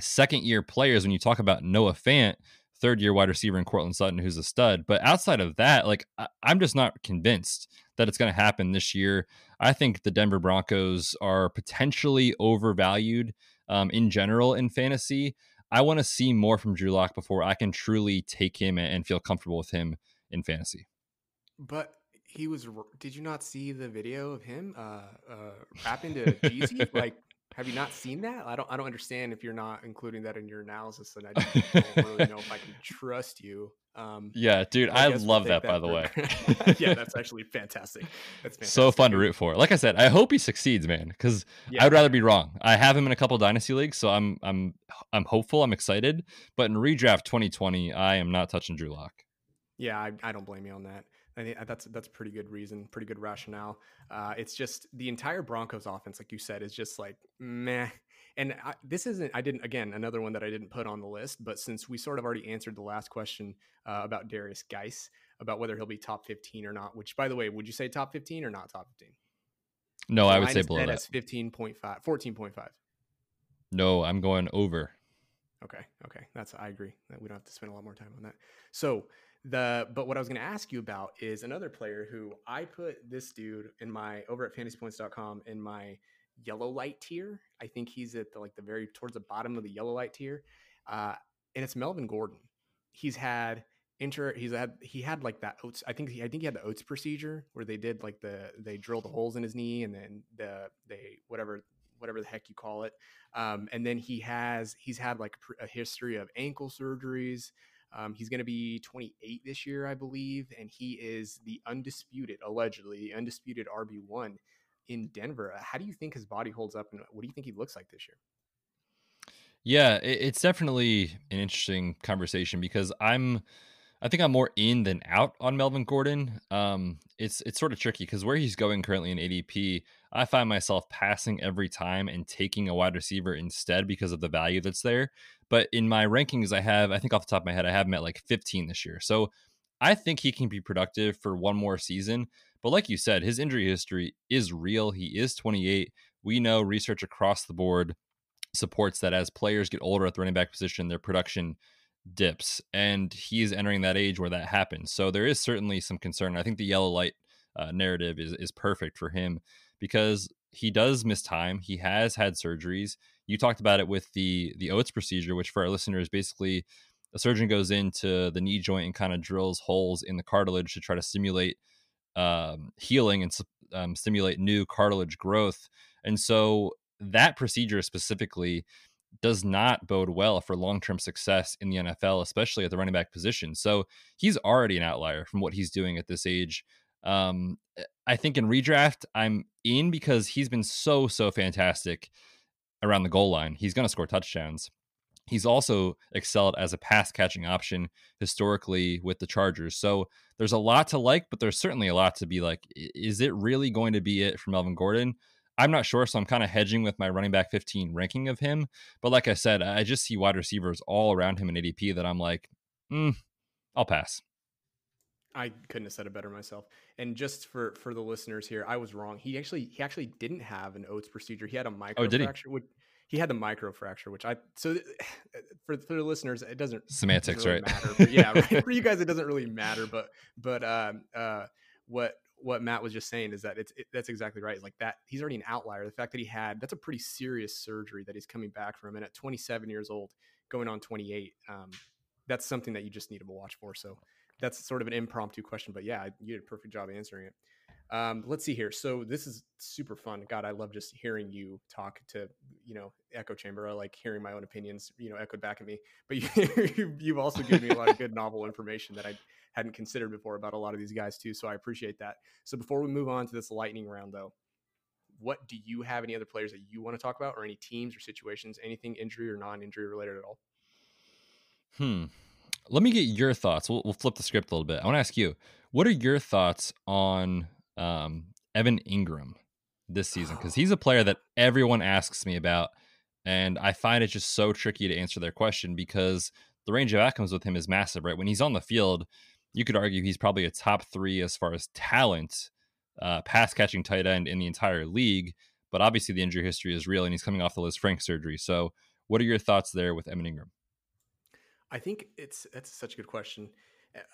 second year players when you talk about Noah Fant, third year wide receiver in Courtland Sutton, who's a stud. But outside of that, like I- I'm just not convinced that it's going to happen this year. I think the Denver Broncos are potentially overvalued um, in general in fantasy. I want to see more from Drew Lock before I can truly take him and feel comfortable with him in fantasy. But he was. Did you not see the video of him uh, uh, rapping to Jeezy? (laughs) like, have you not seen that? I don't. I don't understand if you're not including that in your analysis, and I don't really know if I can (laughs) trust you. Um, yeah, dude, I, I love that, that, by the way. (laughs) yeah, that's actually fantastic. That's fantastic. so fun to root for. Like I said, I hope he succeeds, man, because yeah. I'd rather be wrong. I have him in a couple dynasty leagues, so I'm I'm I'm hopeful. I'm excited. But in redraft 2020, I am not touching Drew Lock. Yeah, I, I don't blame you on that. I think that's that's a pretty good reason, pretty good rationale. Uh, it's just the entire Broncos offense, like you said, is just like meh. And I, this isn't. I didn't. Again, another one that I didn't put on the list. But since we sort of already answered the last question uh, about Derrius Guice, about whether he'll be top fifteen or not. Which, by the way, would you say top fifteen or not top fifteen? No, I would say below that. That's 15.5, 14.5. No, I'm going over. Okay. Okay. That's, I agree that we don't have to spend a lot more time on that. So the but what I was going to ask you about is another player who I put this dude in my over at fantasypoints.com in my yellow light tier. I think he's at the, like the very towards the bottom of the yellow light tier, uh, and it's Melvin Gordon. He's had inter. He's had he had like that oats. I think he, I think he had the oats procedure where they did like the they drilled the holes in his knee and then the they whatever whatever the heck you call it. Um, and then he has he's had like a history of ankle surgeries. Um, he's going to be 28 this year, I believe, and he is the undisputed, allegedly, the undisputed RB1 in Denver. How do you think his body holds up, and what do you think he looks like this year? Yeah, it's definitely an interesting conversation because I'm, I think I'm more in than out on Melvin Gordon. Um, it's it's sort of tricky because where he's going currently in ADP, I find myself passing every time and taking a wide receiver instead because of the value that's there. But in my rankings, I have, I think off the top of my head, I have him at like 15 this year. So I think he can be productive for one more season. But like you said, his injury history is real. He is 28. We know research across the board supports that as players get older at the running back position, their production dips. And he's entering that age where that happens. So there is certainly some concern. I think the yellow light uh, narrative is, is perfect for him because he does miss time. He has had surgeries. You talked about it with the the OATS procedure, which for our listeners, basically a surgeon goes into the knee joint and kind of drills holes in the cartilage to try to stimulate um, healing and um, stimulate new cartilage growth. And so that procedure specifically does not bode well for long term success in the NFL, especially at the running back position. So he's already an outlier from what he's doing at this age. Um, eh, I think in redraft, I'm in because he's been so, so fantastic around the goal line. He's going to score touchdowns. He's also excelled as a pass catching option historically with the Chargers. So there's a lot to like, but there's certainly a lot to be like. Is it really going to be it for Melvin Gordon? I'm not sure, so I'm kind of hedging with my running back 15 ranking of him. But like I said, I just see wide receivers all around him in ADP that I'm like, mm, I'll pass. I couldn't have said it better myself. And just for for the listeners here, I was wrong. He actually he actually didn't have an OATS procedure. He had a micro oh, fracture. He? Which, he had the micro fracture, which I so (sighs) for for the listeners, it doesn't semantics, doesn't really right? Matter, but yeah, right? (laughs) (laughs) for you guys, it doesn't really matter. But but um, uh, what what Matt was just saying is that it's it, that's exactly right. It's like that he's already an outlier. The fact that he had that's a pretty serious surgery that he's coming back from, and at 27 years old, going on 28, um, that's something that you just need to watch for. So that's sort of an impromptu question, but yeah, you did a perfect job answering it. Um, let's see here. So this is super fun. God, I love just hearing you talk to you know echo chamber. I like hearing my own opinions, you know, echoed back at me. But (laughs) you, you've also given me a lot of good (laughs) novel information that I hadn't considered before about a lot of these guys too. So I appreciate that. So before we move on to this lightning round, though, what do you have any other players that you want to talk about, or any teams or situations, anything injury or non-injury related at all? Hmm. Let me get your thoughts. We'll, we'll flip the script a little bit. I want to ask you, what are your thoughts on um, Evan Engram this season? (sighs) Because he's a player that everyone asks me about, and I find it just so tricky to answer their question because the range of outcomes with him is massive, right? When he's on the field, you could argue he's probably a top three as far as talent, uh, pass catching tight end in the entire league. But obviously, the injury history is real, and he's coming off the Lisfranc surgery. So, what are your thoughts there with Evan Engram? I think it's that's such a good question.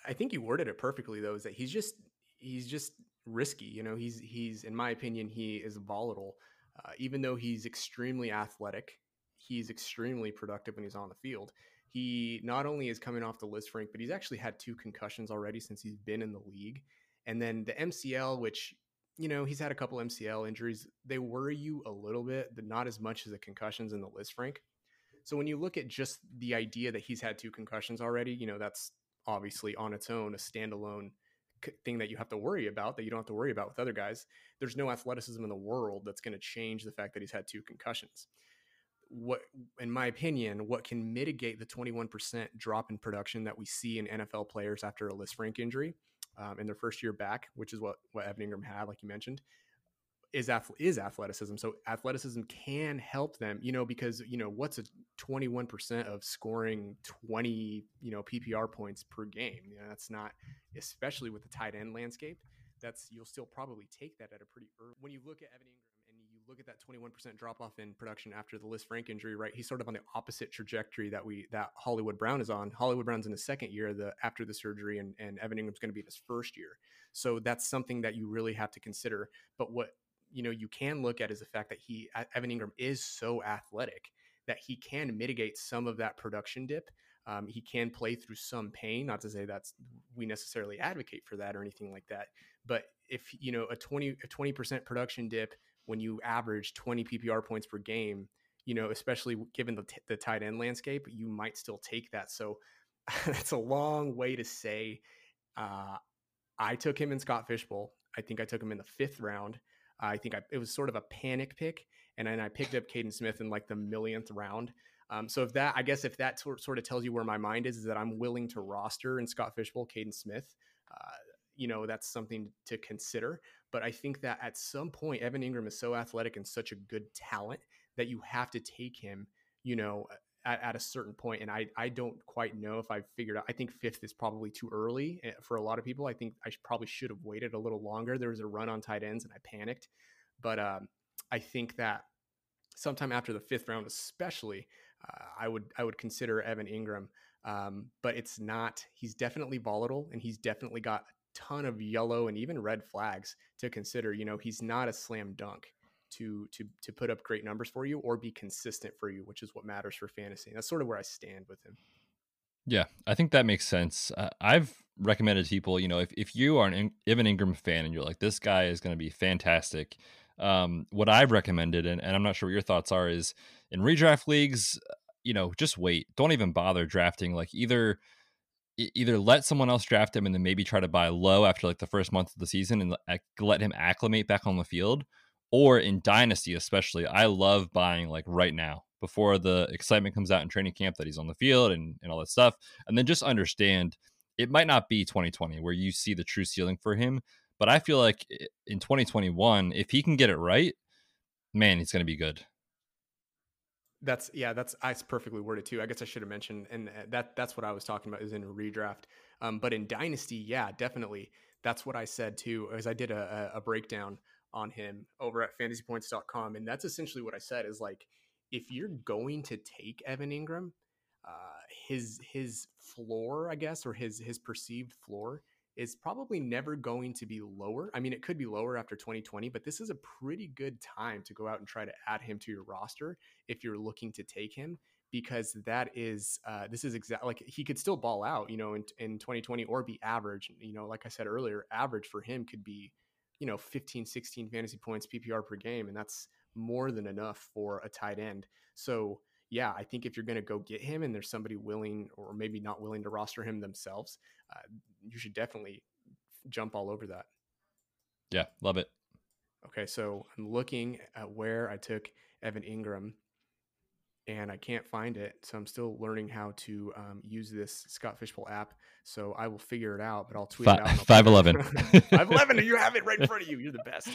I think you worded it perfectly though. Is that he's just he's just risky. You know, he's he's in my opinion he is volatile. Uh, even though he's extremely athletic, he's extremely productive when he's on the field. He not only is coming off the Lisfranc, but he's actually had two concussions already since he's been in the league. And then the MCL, which you know he's had a couple MCL injuries, they worry you a little bit, but not as much as the concussions in the Lisfranc. So when you look at just the idea that he's had two concussions already, you know, that's obviously on its own a standalone thing that you have to worry about that you don't have to worry about with other guys. There's no athleticism in the world that's going to change the fact that he's had two concussions. What, in my opinion, what can mitigate the 21% drop in production that we see in NFL players after a Lisfranc injury um, in their first year back, which is what what Evan Engram had, like you mentioned, is is athleticism. So athleticism can help them, you know, because you know what's a 21% of scoring 20, you know, PPR points per game. You know, that's not especially with the tight end landscape. That's you'll still probably take that at a pretty early. When you look at Evan you look at that 21% drop off in production after the Lisfranc injury, right? He's sort of on the opposite trajectory that we that Hollywood Brown is on. Hollywood Brown's in his second year the after the surgery and and Evan Engram's going to be in his first year. So that's something that you really have to consider. But what you know you can look at is the fact that he Evan Engram is so athletic that he can mitigate some of that production dip. Um, he can play through some pain. Not to say that's we necessarily advocate for that or anything like that. But if you know a twenty a twenty percent production dip when you average twenty PPR points per game, you know, especially given the, t- the tight end landscape, you might still take that. So (laughs) that's a long way to say. Uh, I took him in Scott Fish Bowl. I think I took him in the fifth round. I think I, it was sort of a panic pick, and then I picked up Kaden Smith in like the millionth round. Um, so if that, I guess, if that sort of tells you where my mind is, is that I'm willing to roster in Scott Fishbowl, Kaden Smith. Uh, you know, that's something to consider. But I think that at some point, Evan Engram is so athletic and such a good talent that you have to take him. You know, at, at, a certain point, and I I don't quite know if I've figured out. I think fifth is probably too early eh, for a lot of people. I think I probably should have waited a little longer. There was a run on tight ends, and I panicked. But um, I think that sometime after the fifth round, especially, uh, I would I would consider Evan Engram. Um, but it's not. He's definitely volatile, and he's definitely got a ton of yellow and even red flags to consider. You know, he's not a slam dunk to to to put up great numbers for you or be consistent for you, which is what matters for fantasy. And That's sort of where I stand with him. Yeah, I think that makes sense. Uh, I've recommended people, you know, if, if you are an In- Evan Engram fan and you're like, this guy is going to be fantastic, um, what I've recommended, and, and I'm not sure what your thoughts are, is in redraft leagues, you know, just wait. Don't even bother drafting. Like either either let someone else draft him and then maybe try to buy low after like the first month of the season and let him acclimate back on the field, or in dynasty especially. I love buying like right now before the excitement comes out in training camp that he's on the field and, and all that stuff. And then just understand it might not be 2020 where you see the true ceiling for him. But I feel like eh, in 2021, if he can get it right, man, he's going to be good. That's yeah, that's that's perfectly worded too. I guess I should have mentioned, and uh, that that's what I was talking about is in redraft. Um, but in dynasty, yeah, definitely, that's what I said too. As I did a, a breakdown on him over at fantasypoints.com, and that's essentially what I said is like, if you're going to take Evan Engram, uh, his his floor, I guess, or his his perceived floor is probably never going to be lower. I mean, it could be lower after 2020, but this is a pretty good time to go out and try to add him to your roster if you're looking to take him because that is uh, this is exactly like he could still ball out, you know, in in 2020 or be average. You know, like I said earlier, average for him could be, you know, 15, 16 fantasy points PPR per game, and that's more than enough for a tight end. So yeah, I think if you're going to go get him and there's somebody willing or maybe not willing to roster him themselves, uh, you should definitely jump all over that. Yeah, love it. Okay, so I'm looking at where I took Evan Engram and I can't find it. So I'm still learning how to um, use this Scott Fish Bowl app. So I will figure it out, but I'll tweet (laughs) Five, it out. Five eleven. (laughs) Five eleven. You have it right in front of you. You're the best.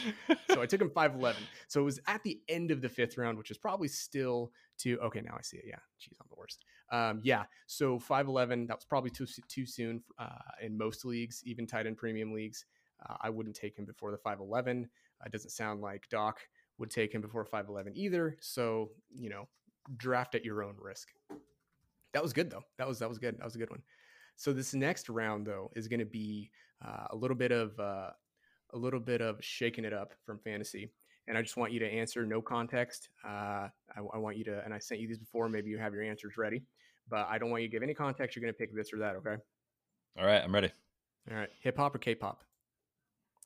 So I took him five eleven. So it was at the end of the fifth round, which is probably still too. Okay, now I see it. Yeah, jeez, I'm the worst. Um, yeah. So five eleven. That was probably too too soon uh, in most leagues, even tight end premium leagues. Uh, I wouldn't take him before the five eleven. Uh, it doesn't sound like Doc would take him before 5'11 either. So, you know, draft at your own risk. That was good though. That was that was good. That was a good one. So this next round though is going to be uh, a little bit of uh, a little bit of shaking it up from fantasy, and I just want you to answer no context. Uh, I, I, want you to, and I sent you these before. Maybe you have your answers ready, but I don't want you to give any context. You're going to pick this or that. Okay. All right, I'm ready. All right, hip hop or K-pop?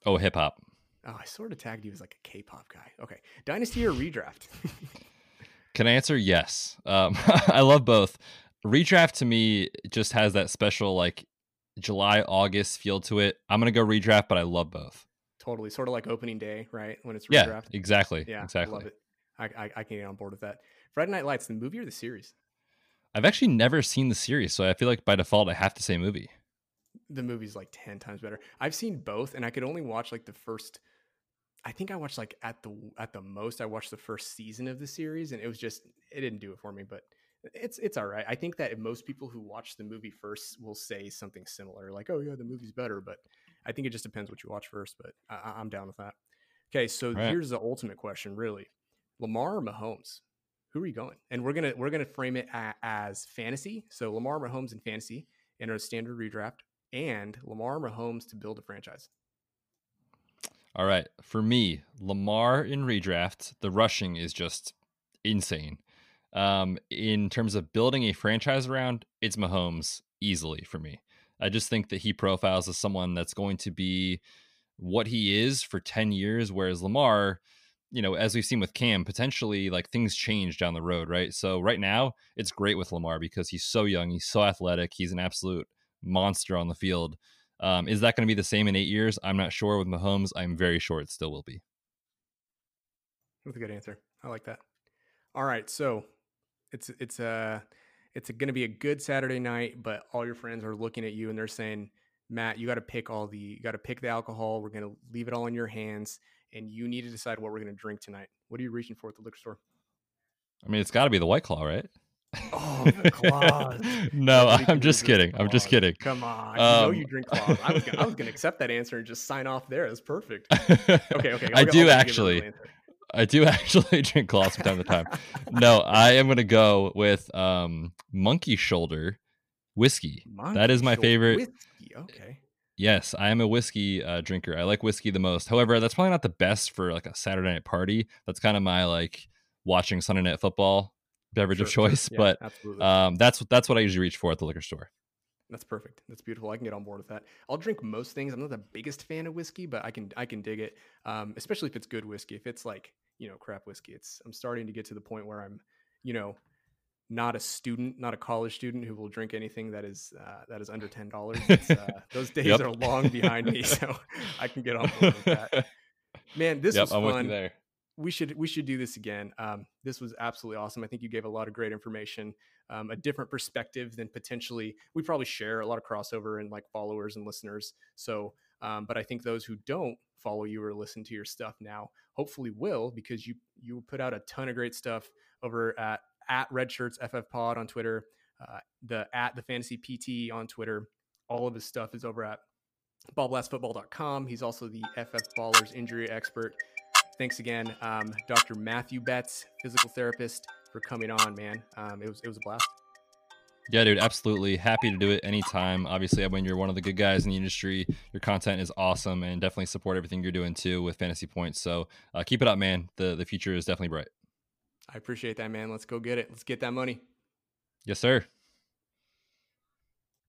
Oh, hip hop. Oh, I sort of tagged you as like a K-pop guy. Okay, dynasty or redraft? (laughs) Can I answer yes? Um, (laughs) I love both. Redraft to me just has that special like July August feel to it. I'm gonna go redraft, but I love both. Totally, sort of like opening day, right? When it's redraft. Yeah, exactly. Yeah, exactly. I love it. I, I, I can get on board with that. Friday Night Lights, the movie or the series? I've actually never seen the series, so I feel like by default I have to say movie. The movie's like ten times better. I've seen both, and I could only watch like the first I think I watched like at the at the most I watched the first season of the series and it was just it didn't do it for me but it's it's all right. I think that most people who watch the movie first will say something similar like oh yeah the movie's better but I think it just depends what you watch first but I, am down with that. Okay, so right. here's the ultimate question really. Lamar or Mahomes? Who are you going? And we're going to we're going to frame it a, as fantasy. So Lamar Mahomes in fantasy in a standard redraft and Lamar Mahomes to build a franchise. All right. For me, Lamar in redraft, the rushing is just insane. Um, in terms of building a franchise around, it's Mahomes easily for me. I just think that he profiles as someone that's going to be what he is for 10 years, whereas Lamar, you know, as we've seen with Cam, potentially like things change down the road, right? So right now, it's great with Lamar because he's so young, he's so athletic, he's an absolute monster on the field. Um, is that going to be the same in eight years? I'm not sure. With Mahomes, I'm very sure it still will be. That's a good answer. I like that. All right, so it's it's a uh, it's going to be a good Saturday night, but all your friends are looking at you and they're saying, Matt, you got to pick all the you got to pick the alcohol. We're going to leave it all in your hands, and you need to decide what we're going to drink tonight. What are you reaching for at the liquor store? I mean, it's got to be the White Claw, right? Oh, claws. no, I'm just kidding. I'm just kidding. Come on. Um, you know you drink (laughs) claws. I was gonna, I was gonna accept that answer and just sign off there. That's perfect. Okay, okay. I'll, I do actually. I do actually drink claws from time to time. no, I am gonna go with um, monkey shoulder whiskey. Monkey that is my favorite. Whiskey. Okay. Yes, I am a whiskey uh, drinker. I like whiskey the most. However, that's probably not the best for like a Saturday night party. That's kind of my like watching Sunday night football beverage sure, of choice, sure. (laughs) yeah, but um, that's that's what I usually reach for at the liquor store. That's perfect. That's beautiful. I can get on board with that. I'll drink most things. I'm not the biggest fan of whiskey, but I can I can dig it, um, especially if it's good whiskey. If it's like you know crap whiskey, it's I'm starting to get to the point where I'm you know not a student, not a college student who will drink anything that is uh, that is under ten dollars. Uh, (laughs) those days yep. are long behind me, (laughs) so I can get on board with that. Man, this yep, was I'm fun we should we should do this again. Um, this was absolutely awesome. I think you gave a lot of great information, um, a different perspective than potentially we probably share a lot of crossover and like followers and listeners. So, um, but I think those who don't follow you or listen to your stuff now hopefully will because you you put out a ton of great stuff over at at Red Shirts FF Pod on Twitter, uh, the at the Fantasy PT on Twitter. All of his stuff is over at ballblastfootball.com. He's also the FF Ballers injury expert thanks again, um, Dr. Matthew Betz, physical therapist, for coming on, man. Um, it was it was a blast. Yeah, dude, absolutely. Happy to do it anytime. Obviously, when you're one of the good guys in the industry. Your content is awesome and definitely support everything you're doing too with Fantasy Points. So uh, keep it up, man. The, the future is definitely bright. I appreciate that, man. Let's go get it. Let's get that money. Yes, sir.